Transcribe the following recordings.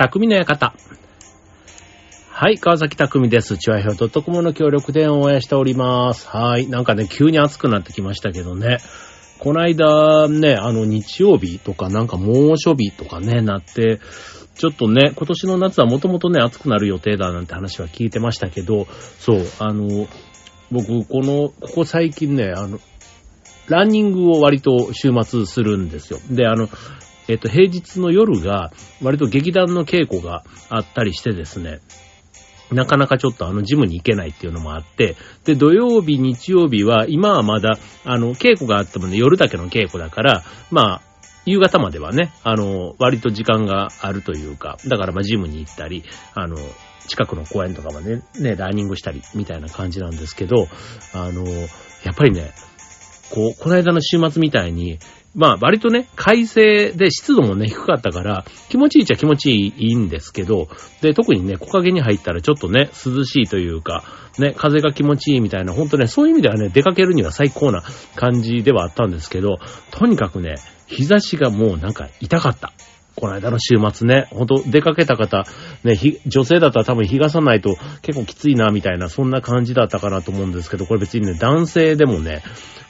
匠の館。はい、川崎匠です。チュアヒョウ .com の協力で応援しております。はい、なんかね、急に暑くなってきましたけどね。この間ね、あの日曜日とかなんか猛暑日とかね、なって、ちょっとね、今年の夏はもともとね、暑くなる予定だなんて話は聞いてましたけど、そう、あの、僕、この、ここ最近ね、あの、ランニングを割と週末するんですよ。で、あの、えっと、平日の夜が、割と劇団の稽古があったりしてですね、なかなかちょっとあの、ジムに行けないっていうのもあって、で、土曜日、日曜日は、今はまだ、あの、稽古があってもね、夜だけの稽古だから、まあ、夕方まではね、あの、割と時間があるというか、だからまあ、ジムに行ったり、あの、近くの公園とかまでね、ね、ランニングしたり、みたいな感じなんですけど、あの、やっぱりね、こう、この間の週末みたいに、まあ割とね、快晴で湿度もね、低かったから、気持ちいいっちゃ気持ちいいんですけど、で、特にね、木陰に入ったらちょっとね、涼しいというか、ね、風が気持ちいいみたいな、ほんとね、そういう意味ではね、出かけるには最高な感じではあったんですけど、とにかくね、日差しがもうなんか痛かった。この間の週末ね、ほんと出かけた方、ね、女性だったら多分日傘ないと結構きついな、みたいな、そんな感じだったかなと思うんですけど、これ別にね、男性でもね、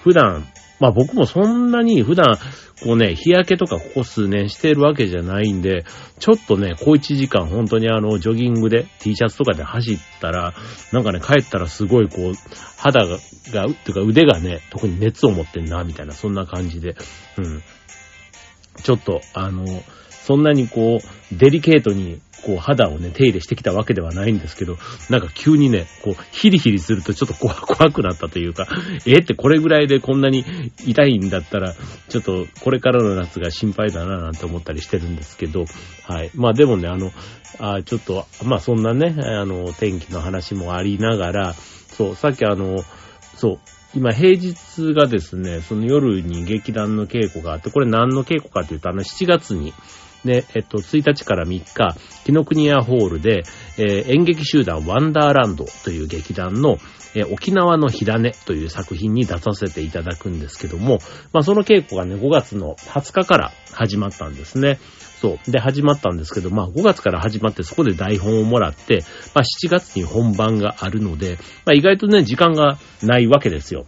普段、まあ僕もそんなに普段、こうね、日焼けとかここ数年してるわけじゃないんで、ちょっとね、小一時間本当にあの、ジョギングで T シャツとかで走ったら、なんかね、帰ったらすごいこう、肌が、が、っていうか腕がね、特に熱を持ってんな、みたいな、そんな感じで、うん。ちょっと、あの、そんなにこう、デリケートに、こう、肌をね、手入れしてきたわけではないんですけど、なんか急にね、こう、ヒリヒリするとちょっと怖怖くなったというか、えってこれぐらいでこんなに痛いんだったら、ちょっとこれからの夏が心配だななんて思ったりしてるんですけど、はい。まあでもね、あの、あちょっと、まあそんなね、あの、天気の話もありながら、そう、さっきあの、そう、今平日がですね、その夜に劇団の稽古があって、これ何の稽古かというと、あの7月に、ね、えっと、1日から3日、紀ノ国屋ホールで、えー演劇集団ワンダーランドという劇団の、えー沖縄の火種という作品に出させていただくんですけども、まあその稽古がね、5月の20日から始まったんですね。そう。で、始まったんですけど、まあ5月から始まってそこで台本をもらって、まあ7月に本番があるので、まあ意外とね、時間がないわけですよ。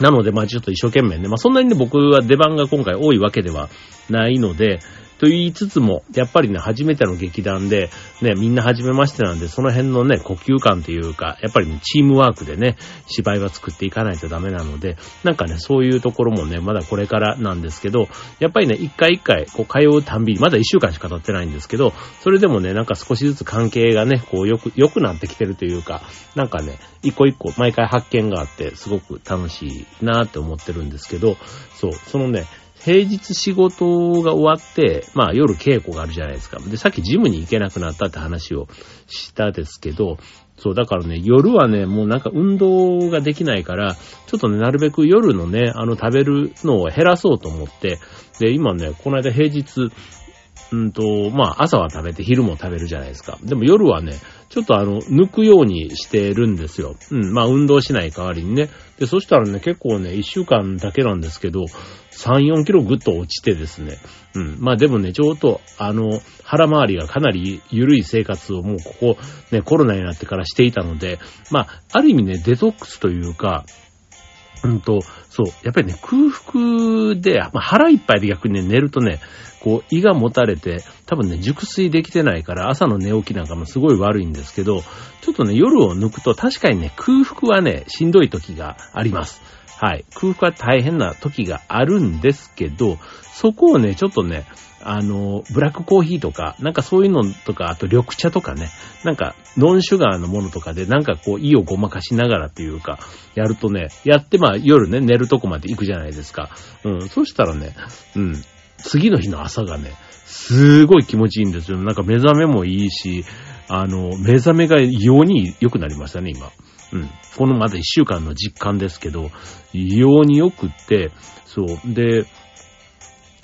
なので、まあちょっと一生懸命ね、まあそんなにね、僕は出番が今回多いわけではないので、と言いつつも、やっぱりね、初めての劇団で、ね、みんな初めましてなんで、その辺のね、呼吸感というか、やっぱりね、チームワークでね、芝居は作っていかないとダメなので、なんかね、そういうところもね、まだこれからなんですけど、やっぱりね、一回一回、こう、通うたんびに、まだ一週間しか経ってないんですけど、それでもね、なんか少しずつ関係がね、こう、よく、良くなってきてるというか、なんかね、一個一個、毎回発見があって、すごく楽しいなって思ってるんですけど、そう、そのね、平日仕事が終わって、まあ夜稽古があるじゃないですか。で、さっきジムに行けなくなったって話をしたですけど、そう、だからね、夜はね、もうなんか運動ができないから、ちょっとね、なるべく夜のね、あの食べるのを減らそうと思って、で、今ね、この間平日、うんと、まあ朝は食べて昼も食べるじゃないですか。でも夜はね、ちょっとあの、抜くようにしてるんですよ。うん、まあ運動しない代わりにね。で、そしたらね、結構ね、一週間だけなんですけど、3、4キロぐっと落ちてですね。うん。まあでもね、ちょうど、あの、腹回りがかなり緩い生活をもうここ、ね、コロナになってからしていたので、まあ、ある意味ね、デトックスというか、うんと、そう、やっぱりね、空腹で、まあ、腹いっぱいで逆にね、寝るとね、こう、胃が持たれて、多分ね、熟睡できてないから、朝の寝起きなんかもすごい悪いんですけど、ちょっとね、夜を抜くと確かにね、空腹はね、しんどい時があります。はい。空腹は大変な時があるんですけど、そこをね、ちょっとね、あの、ブラックコーヒーとか、なんかそういうのとか、あと緑茶とかね、なんかノンシュガーのものとかで、なんかこう胃をごまかしながらっていうか、やるとね、やってまあ夜ね、寝るとこまで行くじゃないですか。うん、そしたらね、うん、次の日の朝がね、すごい気持ちいいんですよ。なんか目覚めもいいし、あの、目覚めが異様に良くなりましたね、今。うん。このまだ一週間の実感ですけど、異様に良くって、そう。で、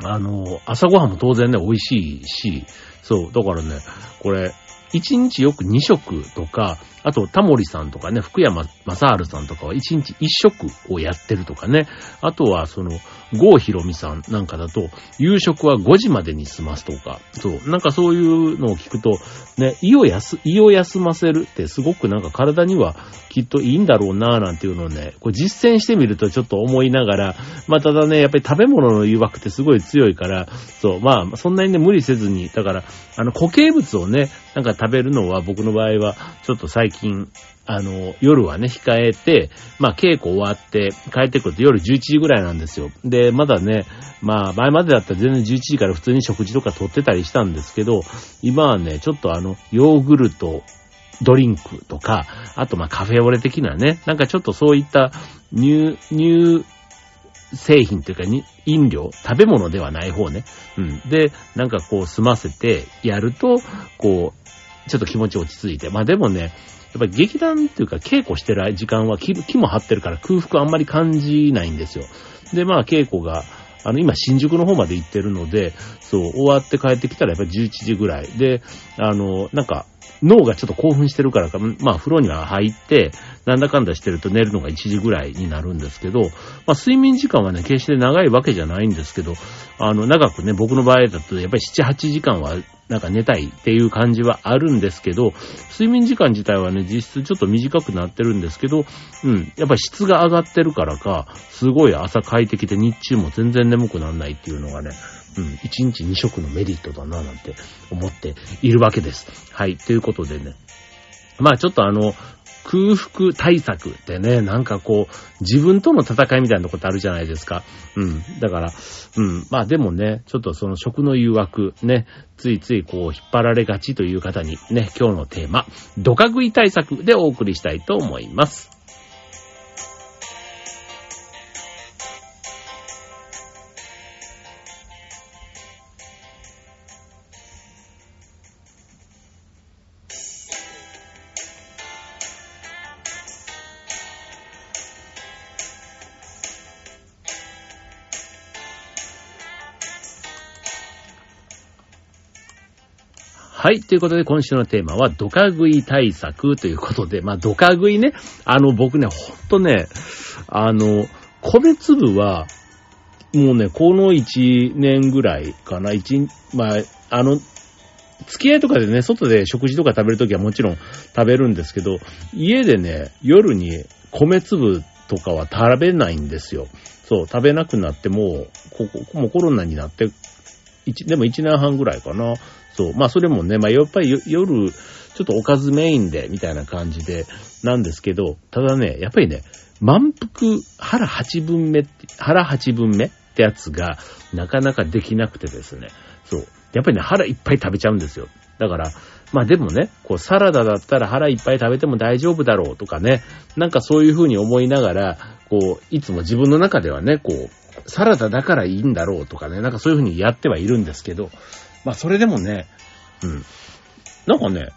あの、朝ごはんも当然ね、美味しいし、そう、だからね、これ、1日よく2食とか、あと、タモリさんとかね、福山雅治さんとかは1日1食をやってるとかね。あとは、その、郷ひろみさんなんかだと、夕食は5時までに済ますとか、そう、なんかそういうのを聞くと、ね、胃を休、胃を休ませるってすごくなんか体にはきっといいんだろうなぁなんていうのをね、こう実践してみるとちょっと思いながら、まあただね、やっぱり食べ物の誘惑ってすごい強いから、そう、まあそんなにね、無理せずに、だから、あの固形物をね、なんか食べるのは僕の場合は、ちょっと最近、あの、夜はね、控えて、まあ、稽古終わって帰ってくると夜11時ぐらいなんですよ。で、まだね、まあ、前までだったら全然11時から普通に食事とか取ってたりしたんですけど、今はね、ちょっとあの、ヨーグルト、ドリンクとか、あとまあカフェオレ的なね、なんかちょっとそういった乳、乳製品というかに、飲料、食べ物ではない方ね。うん。で、なんかこう済ませてやると、こう、ちょっと気持ち落ち着いて。まあでもね、やっぱり劇団っていうか稽古してる時間は気も張ってるから空腹あんまり感じないんですよ。で、まあ稽古が、あの、今新宿の方まで行ってるので、そう、終わって帰ってきたらやっぱり11時ぐらい。で、あの、なんか、脳がちょっと興奮してるからか、まあ風呂には入って、なんだかんだしてると寝るのが1時ぐらいになるんですけど、まあ睡眠時間はね、決して長いわけじゃないんですけど、あの、長くね、僕の場合だとやっぱり7、8時間はなんか寝たいっていう感じはあるんですけど、睡眠時間自体はね、実質ちょっと短くなってるんですけど、うん、やっぱ質が上がってるからか、すごい朝快適で日中も全然眠くならないっていうのがね、うん、1日2食のメリットだななんて思っているわけです。はい、ということでね。まあちょっとあの、空腹対策ってね、なんかこう、自分との戦いみたいなことあるじゃないですか。うん。だから、うん。まあでもね、ちょっとその食の誘惑、ね、ついついこう、引っ張られがちという方にね、今日のテーマ、ドカ食い対策でお送りしたいと思います。はい。ということで、今週のテーマは、ドカ食い対策ということで、まあ、ドカ食いね。あの、僕ね、ほんとね、あの、米粒は、もうね、この1年ぐらいかな、1、まあ、あの、付き合いとかでね、外で食事とか食べるときはもちろん食べるんですけど、家でね、夜に米粒とかは食べないんですよ。そう、食べなくなってもう、ここ、もうコロナになって、でも1年半ぐらいかな。そう。まあそれもね、まあやっぱり夜、ちょっとおかずメインで、みたいな感じで、なんですけど、ただね、やっぱりね、満腹、腹8分目、腹8分目ってやつが、なかなかできなくてですね。そう。やっぱりね、腹いっぱい食べちゃうんですよ。だから、まあでもね、こうサラダだったら腹いっぱい食べても大丈夫だろうとかね、なんかそういう風に思いながら、こう、いつも自分の中ではね、こう、サラダだからいいんだろうとかね、なんかそういう風にやってはいるんですけど、まあそれでもね、うん。なんかね、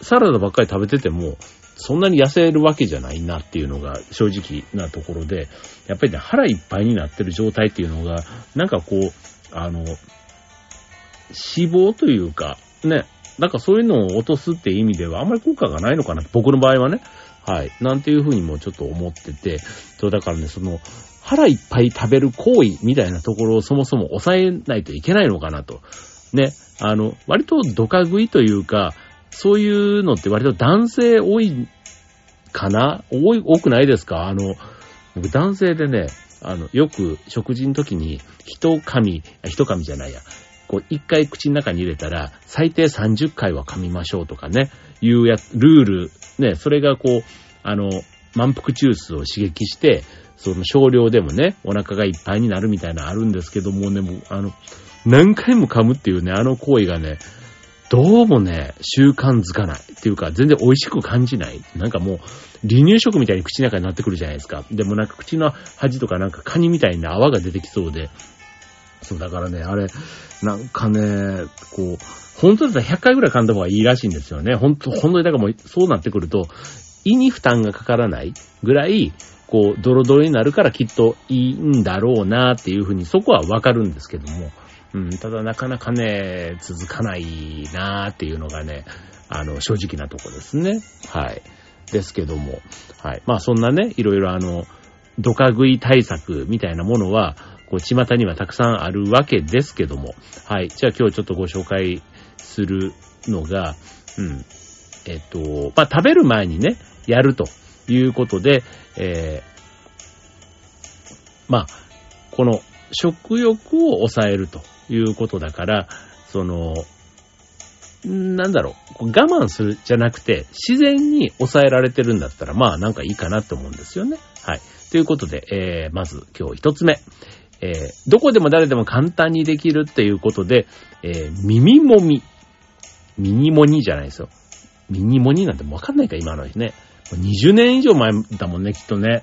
サラダばっかり食べてても、そんなに痩せるわけじゃないなっていうのが正直なところで、やっぱりね、腹いっぱいになってる状態っていうのが、なんかこう、あの、脂肪というか、ね、なんかそういうのを落とすって意味ではあんまり効果がないのかな、僕の場合はね。はい。なんていうふうにもちょっと思ってて、そうだからね、その、腹いっぱい食べる行為みたいなところをそもそも抑えないといけないのかなと。ね、あの、割とドカ食いというか、そういうのって割と男性多いかな？多い、多くないですか？あの、僕男性でね、あの、よく食事の時に、一噛み、一噛みじゃないや。こう、一回口の中に入れたら、最低30回は噛みましょうとかね、いうや、ルール、ね、それがこう、あの、満腹中枢を刺激して、その少量でもね、お腹がいっぱいになるみたいなのあるんですけどもね、もう、あの、何回も噛むっていうね、あの行為がね、どうもね、習慣づかない。っていうか、全然美味しく感じない。なんかもう、離乳食みたいに口の中になってくるじゃないですか。でもなんか口の端とかなんかカニみたいな泡が出てきそうで。そう、だからね、あれ、なんかね、こう、本当だったら100回ぐらい噛んだ方がいいらしいんですよね。本当、本当にだからもう、そうなってくると、胃に負担がかからないぐらい、こう、ドロドロになるからきっといいんだろうなっていうふうに、そこはわかるんですけども。うん、ただなかなかね、続かないなーっていうのがね、あの、正直なとこですね。はい。ですけども、はい。まあそんなね、いろいろあの、ドカ食い対策みたいなものは、こう、巷にはたくさんあるわけですけども、はい。じゃあ今日ちょっとご紹介するのが、うん。えっと、まあ食べる前にね、やるということで、えー、まあ、この食欲を抑えるということだから、その、なんだろう、我慢するじゃなくて、自然に抑えられてるんだったら、まあなんかいいかなって思うんですよね。はい。ということで、えー、まず今日一つ目。えー、どこでも誰でも簡単にできるっていうことで、えー、耳もみ。ミニモニじゃないですよ。ミニモニなんてもわかんないか、今のね。20年以上前だもんね、きっとね。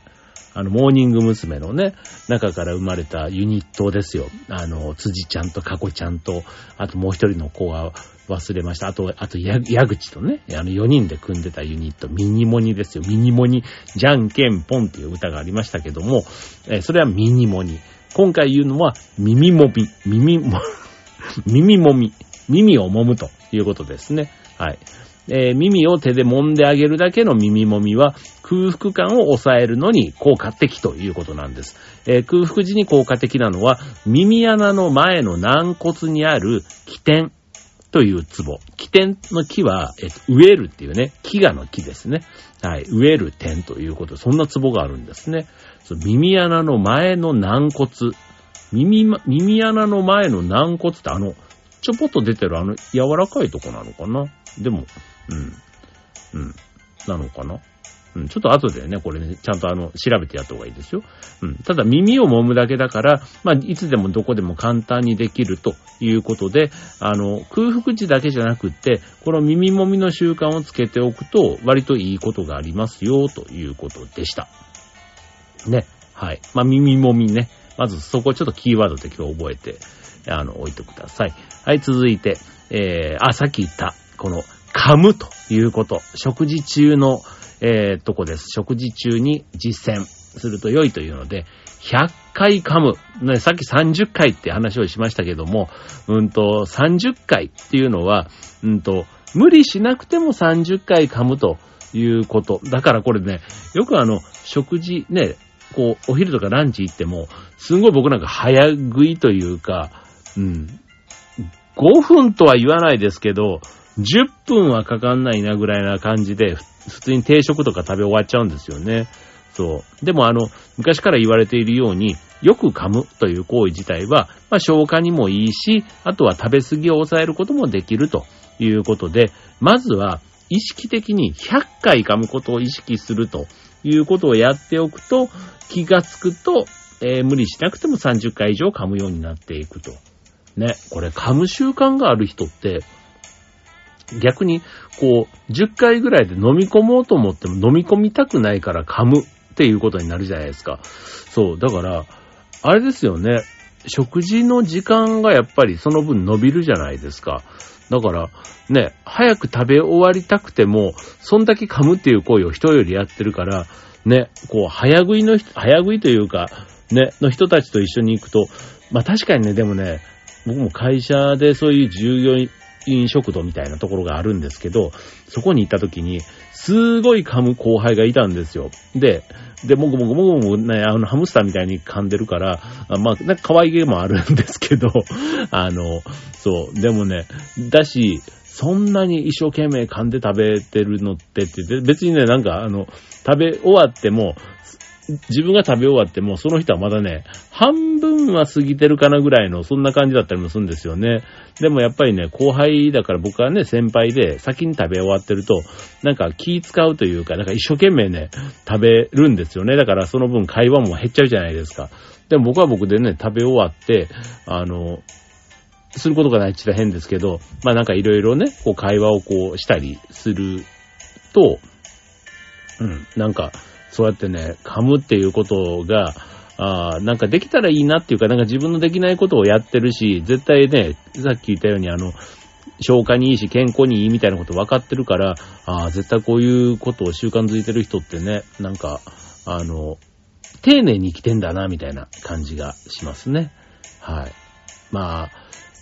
あの、モーニング娘。のね、中から生まれたユニットですよ。あの、辻ちゃんとかこちゃんと、あともう一人の子は忘れました。あと、あと、矢口とね、あの、4人で組んでたユニット、ミニモニですよ。ミニモニ、じゃんけんぽんっていう歌がありましたけども、えそれはミニモニ。今回言うのは、耳もみ、耳も、耳もみ、耳を揉むということですね。はい。えー、耳を手で揉んであげるだけの耳揉みは空腹感を抑えるのに効果的ということなんです。えー、空腹時に効果的なのは耳穴の前の軟骨にある起点というツボ。起点の木は、えっと、植えるっていうね、木がの木ですね。はい。植える点ということ、そんなツボがあるんですね。耳穴の前の軟骨。耳、耳穴の前の軟骨ってあの、ちょぽっと出てるあの柔らかいとこなのかな？でも、うん。うん。なのかな？うん、ちょっと後でね、これね、ちゃんとあの、調べてやった方がいいですよ。うん。ただ耳を揉むだけだから、まあ、いつでもどこでも簡単にできるということで、あの、空腹時だけじゃなくって、この耳揉みの習慣をつけておくと、割といいことがありますよ、ということでした。ね。はい。まあ、耳揉みね。まずそこちょっとキーワードで今日覚えて、あの、置いてください。はい、続いて、えー、あ、さっき言った、この、噛むということ。食事中の、えー、とこです。食事中に実践すると良いというので、100回噛む。ね、さっき30回って話をしましたけども、うんと、30回っていうのは、うんと、無理しなくても30回噛むということ。だからこれね、よくあの、食事ね、こう、お昼とかランチ行っても、すんごい僕なんか早食いというか、うん、5分とは言わないですけど、10分はかかんないなぐらいな感じで、普通に定食とか食べ終わっちゃうんですよね。そう。でもあの、昔から言われているように、よく噛むという行為自体は、まあ消化にもいいし、あとは食べ過ぎを抑えることもできるということで、まずは意識的に100回噛むことを意識するということをやっておくと、気がつくと、えー、無理しなくても30回以上噛むようになっていくと。ね、これ噛む習慣がある人って、逆に、こう、10回ぐらいで飲み込もうと思っても飲み込みたくないから噛むっていうことになるじゃないですか。そう、だから、あれですよね。食事の時間がやっぱりその分伸びるじゃないですか。だから、ね、早く食べ終わりたくても、そんだけ噛むっていう行為を人よりやってるから、ね、こう、早食いの人、早食いというか、ね、の人たちと一緒に行くと、まあ確かにね、でもね、僕も会社でそういう従業員食堂みたいなところがあるんですけど、そこに行った時に、すごい噛む後輩がいたんですよ。で、で、もぐもぐもぐもぐね、あの、ハムスターみたいに噛んでるから、あまあ、なんか可愛げもあるんですけど、あの、そう、でもね、だし、そんなに一生懸命噛んで食べてるのってって、別にね、なんか、あの、食べ終わっても、自分が食べ終わっても、その人はまだね、半分は過ぎてるかなぐらいの、そんな感じだったりもするんですよね。でもやっぱりね、後輩だから僕はね、先輩で先に食べ終わってると、なんか気使うというか、なんか一生懸命ね、食べるんですよね。だからその分会話も減っちゃうじゃないですか。でも僕は僕でね、食べ終わって、あの、することがないって言ったら変ですけど、まあなんかいろいろね、こう会話をこうしたりすると、うん、なんか、そうやってね、噛むっていうことが、ああなんかできたらいいなっていうか、なんか自分のできないことをやってるし、絶対ね、さっき言ったようにあの、消化にいいし健康にいいみたいなこと分かってるから、ああ、絶対こういうことを習慣づいてる人ってね、なんか、あの、丁寧に生きてんだな、みたいな感じがしますね。はい。まあ、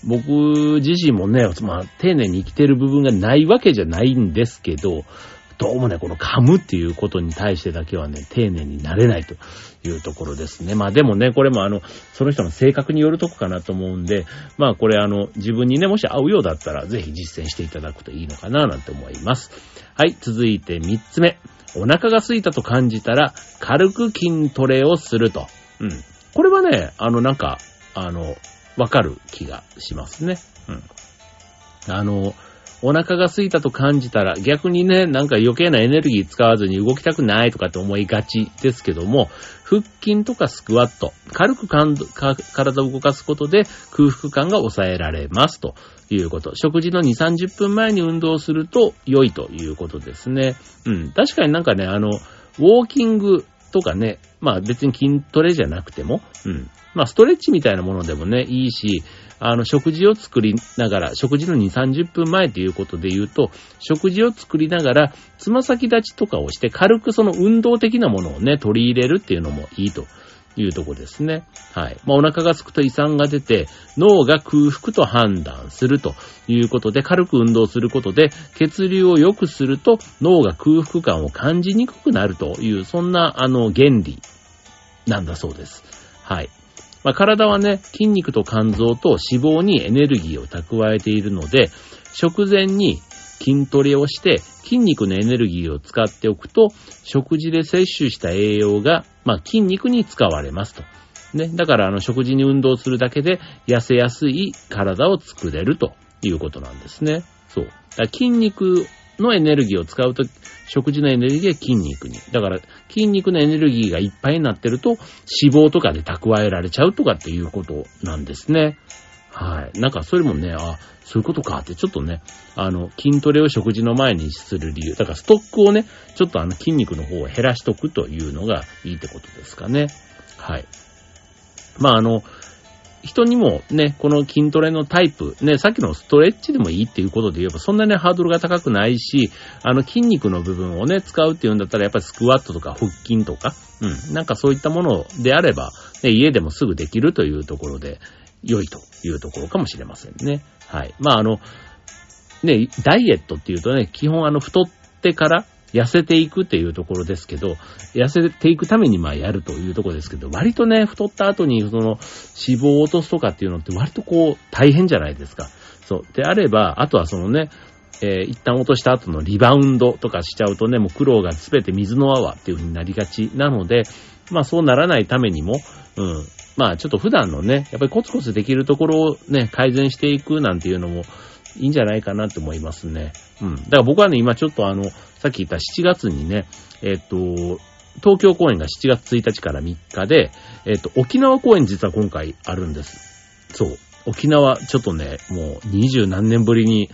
僕自身もね、まあ、丁寧に生きてる部分がないわけじゃないんですけど、どうもね、この噛むっていうことに対してだけはね、丁寧になれないというところですね。まあでもね、これもあの、その人の性格によるとこかなと思うんで、まあこれあの、自分にね、もし合うようだったら、ぜひ実践していただくといいのかななんて思います。はい、続いて3つ目。お腹が空いたと感じたら、軽く筋トレをすると。うん。これはね、あの、なんか、あの、わかる気がしますね。うん。あの、お腹が空いたと感じたら、逆にね、なんか余計なエネルギー使わずに動きたくないとかって思いがちですけども、腹筋とかスクワット、軽く体を動かすことで空腹感が抑えられますということ。食事の2、30分前に運動すると良いということですね。うん。確かになんかね、あの、ウォーキングとかね、まあ別に筋トレじゃなくても、うん。まあストレッチみたいなものでもね、いいし、あの、食事を作りながら、食事の2、30分前ということで言うと、食事を作りながら、つま先立ちとかをして、軽くその運動的なものをね、取り入れるっていうのもいいというとこですね。はい。まあ、お腹が空くと胃酸が出て、脳が空腹と判断するということで、軽く運動することで、血流を良くすると、脳が空腹感を感じにくくなるという、そんな、あの、原理なんだそうです。はい。まあ、体はね、筋肉と肝臓と脂肪にエネルギーを蓄えているので、食前に筋トレをして筋肉のエネルギーを使っておくと、食事で摂取した栄養が、まあ、筋肉に使われますと。ね。だから、あの、食事に運動するだけで痩せやすい体を作れるということなんですね。そう。だ筋肉のエネルギーを使うと、食事のエネルギーは筋肉に。だから、筋肉のエネルギーがいっぱいになってると、脂肪とかで蓄えられちゃうとかっていうことなんですね。はい。なんか、それもね、あ、そういうことかって、ちょっとね、あの、筋トレを食事の前にする理由。だから、ストックをね、ちょっとあの、筋肉の方を減らしとくというのがいいってことですかね。はい。まあ、あの、人にもね、この筋トレのタイプ、ね、さっきのストレッチでもいいっていうことで言えば、そんなにハードルが高くないし、あの筋肉の部分をね、使うっていうんだったら、やっぱりスクワットとか腹筋とか、うん、なんかそういったものであれば、ね、家でもすぐできるというところで、良いというところかもしれませんね。はい。まあ、あの、ね、ダイエットっていうとね、基本あの、太ってから、痩せていくっていうところですけど、痩せていくためにまあやるというところですけど、割とね、太った後にその脂肪を落とすとかっていうのって割とこう大変じゃないですか。そう。であれば、あとはそのね、えー、一旦落とした後のリバウンドとかしちゃうとね、もう苦労がすべて水の泡っていう風になりがちなので、まあそうならないためにも、うん。まあちょっと普段のね、やっぱりコツコツできるところをね、改善していくなんていうのもいいんじゃないかなって思いますね。うん。だから僕はね、今ちょっとあの、さっき言った7月にね、えっ、と、東京公演が7月1日から3日で、えっ、と、沖縄公演実は今回あるんです。そう。沖縄、ちょっとね、もう二十何年ぶりに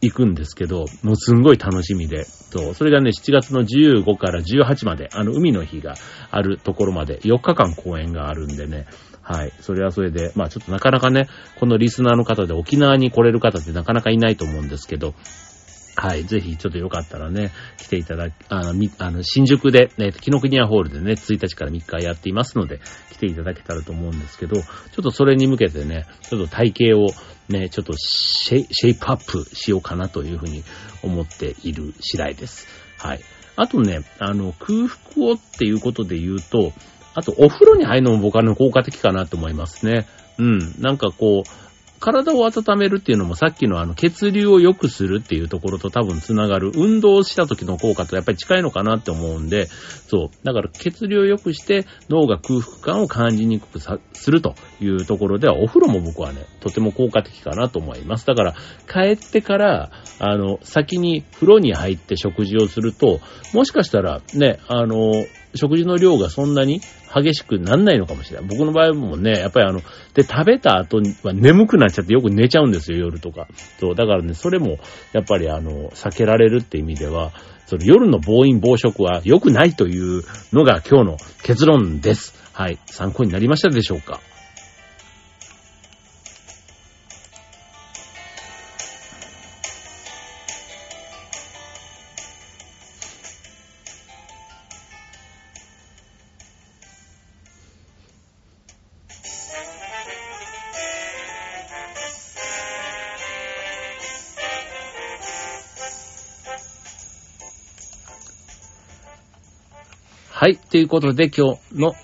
行くんですけど、もうすんごい楽しみで、そう、それがね、7月の15から18まで、あの、海の日があるところまで、4日間公演があるんでね、はい。それはそれで、まあちょっとなかなかね、このリスナーの方で沖縄に来れる方ってなかなかいないと思うんですけど、はい。ぜひ、ちょっとよかったらね、来ていただき、あの、あの新宿で、ね、キノクニアホールでね、1日から3日やっていますので、来ていただけたらと思うんですけど、ちょっとそれに向けてね、ちょっと体型をね、ちょっとシェシェイプアップしようかなというふうに思っている次第です。はい。あとね、あの、空腹をっていうことで言うと、あと、お風呂に入るのも僕はね、効果的かなと思いますね。うん。なんかこう、体を温めるっていうのもさっきのあの血流を良くするっていうところと多分つながる運動した時の効果とやっぱり近いのかなって思うんで、そう。だから血流を良くして脳が空腹感を感じにくくさするというところではお風呂も僕はね、とても効果的かなと思います。だから帰ってから、あの、先に風呂に入って食事をすると、もしかしたらね、あの、食事の量がそんなに激しくなんないのかもしれない。僕の場合もね、やっぱりあの、で、食べた後には眠くなっちゃってよく寝ちゃうんですよ、夜とか。そう、だからね、それも、やっぱりあの、避けられるって意味では、その夜の暴飲暴食は良くないというのが今日の結論です。はい。参考になりましたでしょうか？はい。ということで今日の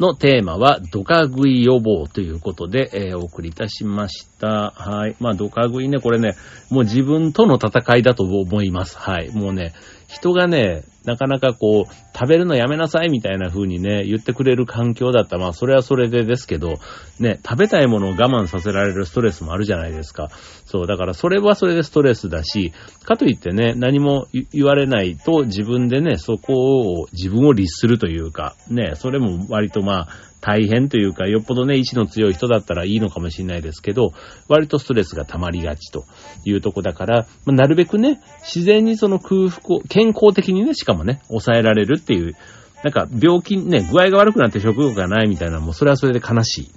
のテーマは、ドカ食い予防ということで、えー、お送りいたしました。はい。まあ、ドカ食いね、これね、もう自分との戦いだと思います。はい。もうね、人がね、なかなかこう、食べるのやめなさいみたいな風にね、言ってくれる環境だった、まあそれはそれでですけど、ね、食べたいものを我慢させられるストレスもあるじゃないですか。そう、だからそれはそれでストレスだし、かといってね、何も言われないと自分でね、そこを、自分を律するというか、ね、それも割とまあ、大変というか、よっぽどね、意志の強い人だったらいいのかもしれないですけど、割とストレスが溜まりがちというとこだから、まあ、なるべくね、自然にその空腹を、健康的にね、しかもね、抑えられるっていう、なんか病気ね、具合が悪くなって食欲がないみたいなもうそれはそれで悲しい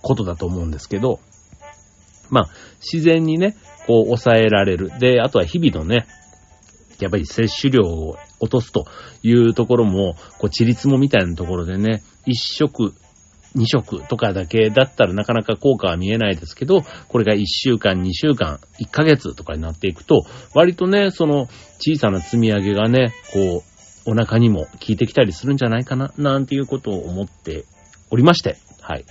ことだと思うんですけど、まあ、自然にね、こう抑えられる。で、あとは日々のね、やっぱり摂取量を落とすというところも、こう、チリツモみたいなところでね、一食、二食とかだけだったらなかなか効果は見えないですけど、これが一週間、二週間、一ヶ月とかになっていくと、割とね、その小さな積み上げがね、こう、お腹にも効いてきたりするんじゃないかな、なんていうことを思っておりまして、はい。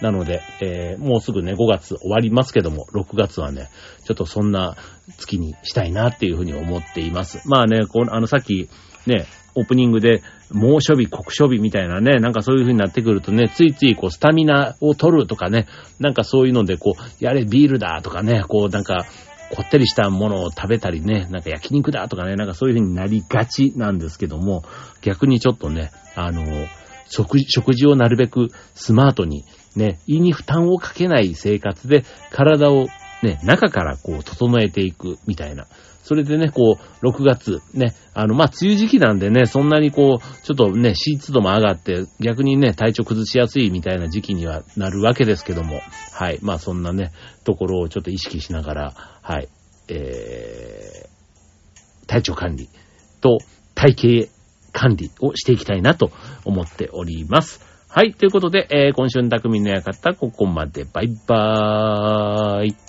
なので、えー、もうすぐね、5月終わりますけども、6月はね、ちょっとそんな月にしたいなっていうふうに思っています。まあね、この、あの、さっき、ね、オープニングで、猛暑日、酷暑日みたいなね、なんかそういう風になってくるとね、ついついこう、スタミナを取るとかね、なんかそういうので、こう、やれビールだとかね、こう、なんか、こってりしたものを食べたりね、なんか焼肉だとかね、なんかそういう風になりがちなんですけども、逆にちょっとね、あの、食食事をなるべくスマートに、ね、胃に負担をかけない生活で体をね、中からこう整えていくみたいな。それでね、こう、6月、ね、あの、ま、梅雨時期なんでね、そんなにこう、ちょっとね、湿度も上がって、逆にね、体調崩しやすいみたいな時期にはなるわけですけども、はい。まあ、そんなね、ところをちょっと意識しながら、はい。えー、体調管理と体型管理をしていきたいなと思っております。はい。ということで、えー、今週の匠の館、ここまで。バイバーイ。